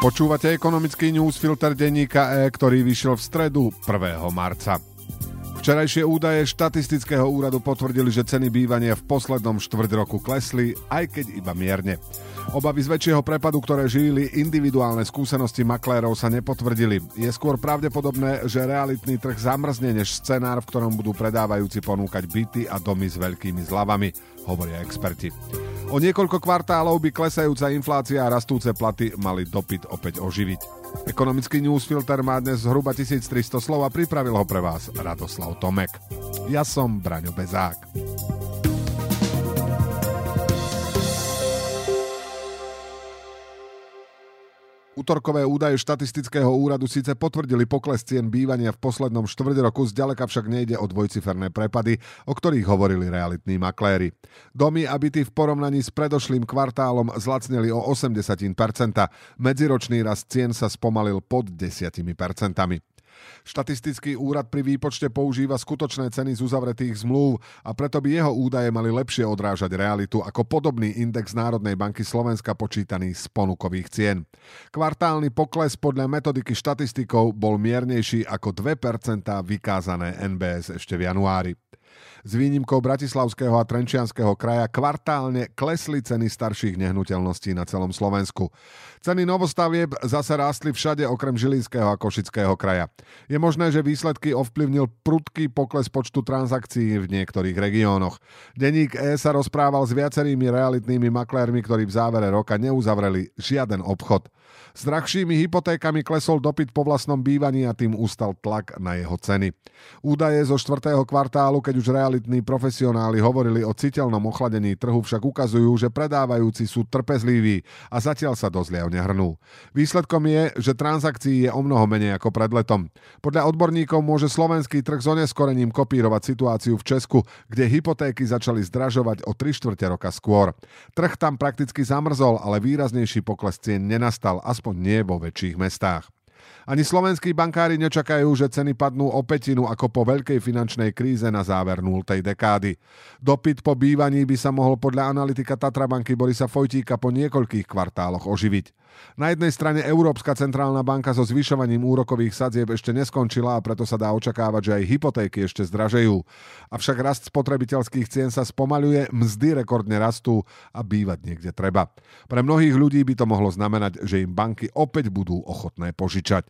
Počúvate ekonomický newsfilter denníka E, ktorý vyšiel v stredu 1. marca. Včerajšie údaje štatistického úradu potvrdili, že ceny bývania v poslednom štvrť roku klesli, aj keď iba mierne. Obavy z väčšieho prepadu, ktoré živili individuálne skúsenosti maklérov sa nepotvrdili. Je skôr pravdepodobné, že realitný trh zamrzne než scenár, v ktorom budú predávajúci ponúkať byty a domy s veľkými zľavami, hovoria experti. O niekoľko kvartálov by klesajúca inflácia a rastúce platy mali dopyt opäť oživiť. Ekonomický newsfilter má dnes zhruba 1300 slov a pripravil ho pre vás Radoslav Tomek. Ja som Braňo Bezák. Útorkové údaje štatistického úradu síce potvrdili pokles cien bývania v poslednom štvrť roku, zďaleka však nejde o dvojciferné prepady, o ktorých hovorili realitní makléri. Domy a byty v porovnaní s predošlým kvartálom zlacneli o 80%, medziročný rast cien sa spomalil pod 10%. Štatistický úrad pri výpočte používa skutočné ceny z uzavretých zmluv a preto by jeho údaje mali lepšie odrážať realitu ako podobný index Národnej banky Slovenska počítaný z ponukových cien. Kvartálny pokles podľa metodiky štatistikov bol miernejší ako 2% vykázané NBS ešte v januári. S výnimkou Bratislavského a Trenčianského kraja kvartálne klesli ceny starších nehnuteľností na celom Slovensku. Ceny novostavieb zase rástli všade okrem Žilinského a Košického kraja. Je možné, že výsledky ovplyvnil prudký pokles počtu transakcií v niektorých regiónoch. Deník E sa rozprával s viacerými realitnými maklérmi, ktorí v závere roka neuzavreli žiaden obchod. S drahšími hypotékami klesol dopyt po vlastnom bývaní a tým ustal tlak na jeho ceny. Údaje zo štvrtého kvartálu, keď už realitní profesionáli hovorili o citeľnom ochladení trhu, však ukazujú, že predávajúci sú trpezliví a zatiaľ sa do zliav nehrnú. Výsledkom je, že transakcií je o mnoho menej ako pred letom. Podľa odborníkov môže slovenský trh s oneskorením kopírovať situáciu v Česku, kde hypotéky začali zdražovať o 3 štvrte roka skôr. Trh tam prakticky zamrzol, ale výraznejší pokles cien nenastal, aspoň nie vo väčších mestách. Ani slovenskí bankári nečakajú, že ceny padnú o petinu ako po veľkej finančnej kríze na záver 0. dekády. Dopyt po bývaní by sa mohol podľa analytika Tatrabanky Borisa Fojtíka po niekoľkých kvartáloch oživiť. Na jednej strane Európska centrálna banka so zvyšovaním úrokových sadzieb ešte neskončila a preto sa dá očakávať, že aj hypotéky ešte zdražejú. Avšak rast spotrebiteľských cien sa spomaľuje, mzdy rekordne rastú a bývať niekde treba. Pre mnohých ľudí by to mohlo znamenať, že im banky opäť budú ochotné požičať.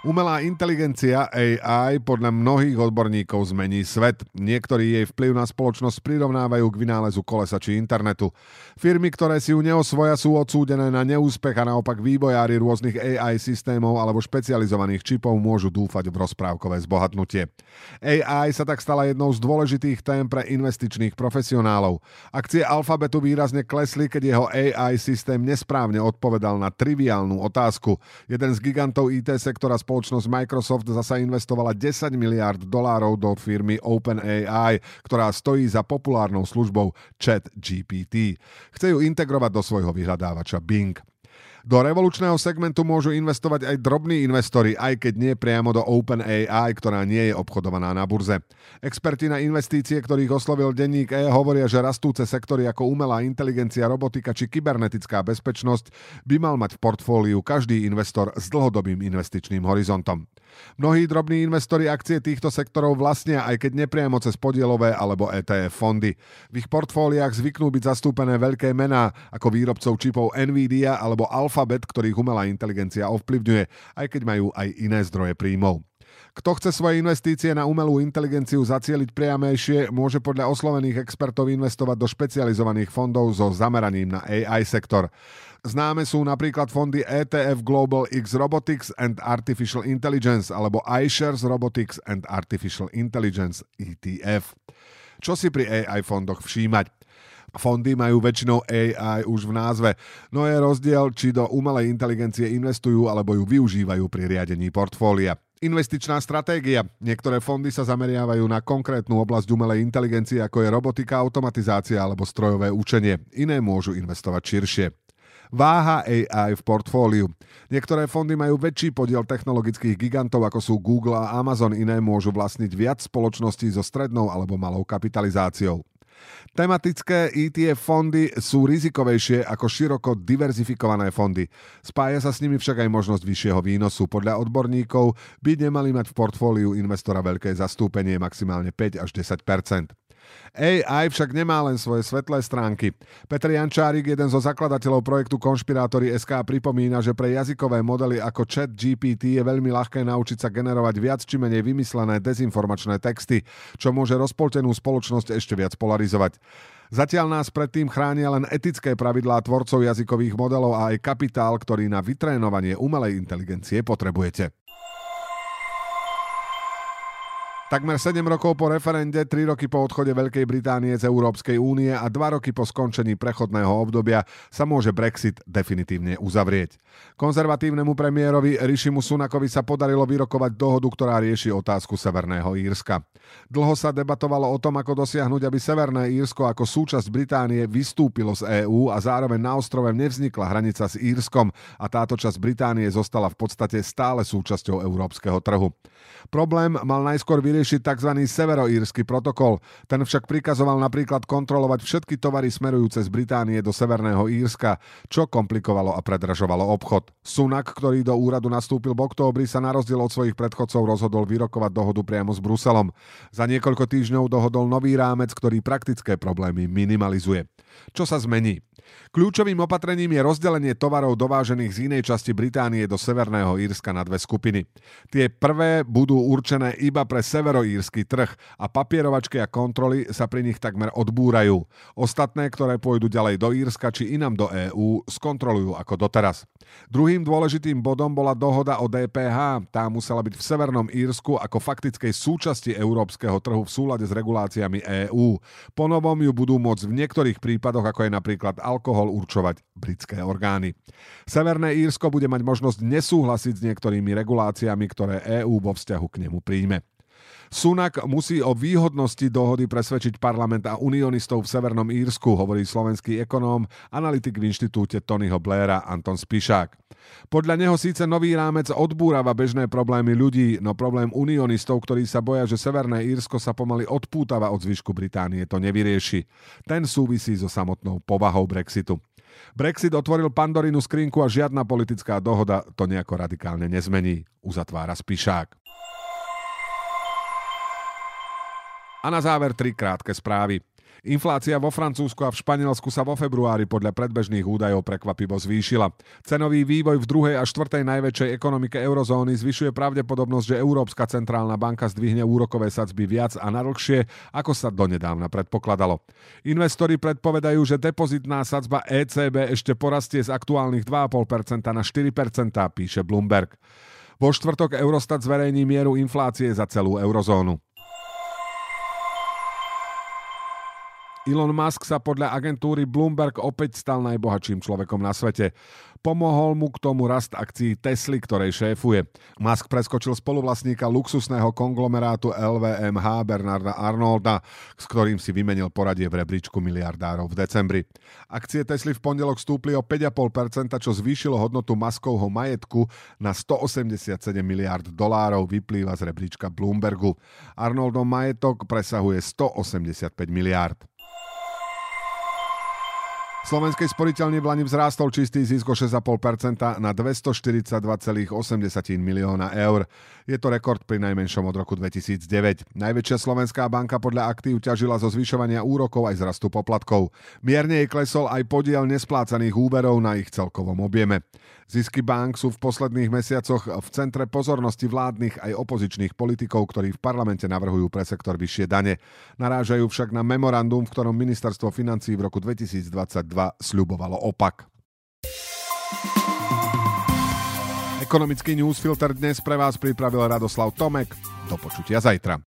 Umelá inteligencia AI podľa mnohých odborníkov zmení svet. Niektorí jej vplyv na spoločnosť prirovnávajú k vynálezu kolesa či internetu. Firmy, ktoré si ju neosvoja, sú odsúdené na neúspech a naopak vývojári rôznych AI systémov alebo špecializovaných čipov môžu dúfať v rozprávkové zbohatnutie. AI sa tak stala jednou z dôležitých tém pre investičných profesionálov. Akcie Alfabetu výrazne klesli, keď jeho AI systém nesprávne odpovedal na triviálnu otázku. Jeden z gigantov IT sektora spoločnosť Microsoft zasa investovala 10 miliard dolárov do firmy OpenAI, ktorá stojí za populárnou službou ChatGPT. Chce ju integrovať do svojho vyhľadávača Bing. Do revolučného segmentu môžu investovať aj drobní investori, aj keď nie priamo do OpenAI, ktorá nie je obchodovaná na burze. Experti na investície, ktorých oslovil denník E, hovoria, že rastúce sektory ako umelá inteligencia, robotika či kybernetická bezpečnosť by mal mať v portfóliu každý investor s dlhodobým investičným horizontom. Mnohí drobní investori akcie týchto sektorov vlastnia aj keď nepriamo cez podielové alebo ETF fondy. V ich portfóliách zvyknú byť zastúpené veľké mená ako výrobcov čipov Nvidia alebo Alphabet, ktorých umelá inteligencia ovplyvňuje, aj keď majú aj iné zdroje príjmov. Kto chce svoje investície na umelú inteligenciu zacieliť priamejšie, môže podľa oslovených expertov investovať do špecializovaných fondov so zameraním na AI sektor. Známe sú napríklad fondy ETF Global X Robotics and Artificial Intelligence alebo iShares Robotics and Artificial Intelligence ETF. Čo si pri AI fondoch všímať? Fondy majú väčšinou AI už v názve, no je rozdiel, či do umelej inteligencie investujú alebo ju využívajú pri riadení portfólia. Investičná stratégia. Niektoré fondy sa zameriavajú na konkrétnu oblasť umelej inteligencie, ako je robotika, automatizácia alebo strojové učenie. Iné môžu investovať širšie. Váha AI v portfóliu. Niektoré fondy majú väčší podiel technologických gigantov ako sú Google a Amazon, iné môžu vlastniť viac spoločností so strednou alebo malou kapitalizáciou. Tematické ETF fondy sú rizikovejšie ako široko diverzifikované fondy. Spája sa s nimi však aj možnosť vyššieho výnosu. Podľa odborníkov by nemali mať v portfóliu investora veľké zastúpenie maximálne 5 až 10 AI však nemá len svoje svetlé stránky. Petr Jančárik, jeden zo zakladateľov projektu Konšpirátory SK, pripomína, že pre jazykové modely ako chat GPT je veľmi ľahké naučiť sa generovať viac či menej vymyslené dezinformačné texty, čo môže rozpoltenú spoločnosť ešte viac polarizovať. Zatiaľ nás predtým chránia len etické pravidlá tvorcov jazykových modelov a aj kapitál, ktorý na vytrénovanie umelej inteligencie potrebujete. Takmer 7 rokov po referende, 3 roky po odchode Veľkej Británie z Európskej únie a 2 roky po skončení prechodného obdobia sa môže Brexit definitívne uzavrieť. Konzervatívnemu premiérovi Rishimu Sunakovi sa podarilo vyrokovať dohodu, ktorá rieši otázku Severného Írska. Dlho sa debatovalo o tom, ako dosiahnuť, aby Severné Írsko ako súčasť Británie vystúpilo z EÚ a zároveň na ostrove nevznikla hranica s Írskom a táto časť Británie zostala v podstate stále súčasťou európskeho trhu. Problém mal najskôr vyriešiť tzv. severoírsky protokol. Ten však prikazoval napríklad kontrolovať všetky tovary smerujúce z Británie do Severného Írska, čo komplikovalo a predražovalo obchod. Sunak, ktorý do úradu nastúpil v októbri, sa na rozdiel od svojich predchodcov rozhodol vyrokovať dohodu priamo s Bruselom. Za niekoľko týždňov dohodol nový rámec, ktorý praktické problémy minimalizuje. Čo sa zmení? Kľúčovým opatrením je rozdelenie tovarov dovážených z inej časti Británie do Severného Írska na dve skupiny. Tie prvé budú určené iba pre severoírsky trh a papierovačky a kontroly sa pri nich takmer odbúrajú. Ostatné, ktoré pôjdu ďalej do Írska či inam do EÚ, skontrolujú ako doteraz. Druhým dôležitým bodom bola dohoda o DPH. Tá musela byť v Severnom Írsku ako faktickej súčasti európskeho trhu v súlade s reguláciami EÚ. Ponovom ju budú môcť v niektorých prípadoch, ako je napríklad alkohol, určovať britské orgány. Severné Írsko bude mať možnosť nesúhlasiť s niektorými reguláciami, ktoré EÚ vo vzťahu k nemu príjme. Sunak musí o výhodnosti dohody presvedčiť parlament a unionistov v Severnom Írsku, hovorí slovenský ekonóm, analytik v inštitúte Tonyho Blaira Anton Spišák. Podľa neho síce nový rámec odbúrava bežné problémy ľudí, no problém unionistov, ktorí sa boja, že Severné Írsko sa pomaly odpútava od zvyšku Británie, to nevyrieši. Ten súvisí so samotnou povahou Brexitu. Brexit otvoril Pandorinu skrinku a žiadna politická dohoda to nejako radikálne nezmení, uzatvára Spišák. A na záver tri krátke správy. Inflácia vo Francúzsku a v Španielsku sa vo februári podľa predbežných údajov prekvapivo zvýšila. Cenový vývoj v druhej a štvrtej najväčšej ekonomike eurozóny zvyšuje pravdepodobnosť, že Európska centrálna banka zdvihne úrokové sadzby viac a naročšie, ako sa donedávna predpokladalo. Investori predpovedajú, že depozitná sadzba ECB ešte porastie z aktuálnych 2,5% na 4%, píše Bloomberg. Vo štvrtok Eurostat zverejní mieru inflácie za celú eurozónu. Elon Musk sa podľa agentúry Bloomberg opäť stal najbohatším človekom na svete. Pomohol mu k tomu rast akcií Tesly, ktorej šéfuje. Musk preskočil spoluvlastníka luxusného konglomerátu LVMH Bernarda Arnolda, s ktorým si vymenil poradie v rebríčku miliardárov v decembri. Akcie Tesly v pondelok stúpli o 5,5%, čo zvýšilo hodnotu Muskovho majetku na 187 miliard dolárov, vyplýva z rebríčka Bloombergu. Arnoldov majetok presahuje 185 miliard. Slovenskej sporiteľne v Lani vzrástol čistý zisk o 6,5% na 242,8 milióna eur. Je to rekord pri najmenšom od roku 2009. Najväčšia slovenská banka podľa aktív ťažila zo zvyšovania úrokov aj z rastu poplatkov. Mierne jej klesol aj podiel nesplácaných úverov na ich celkovom objeme. Zisky bank sú v posledných mesiacoch v centre pozornosti vládnych aj opozičných politikov, ktorí v parlamente navrhujú pre sektor vyššie dane. Narážajú však na memorandum, v ktorom ministerstvo financí v roku 2022 sľubovalo opak. Ekonomický newsfilter dnes pre vás pripravil Radoslav Tomek. Do počutia zajtra.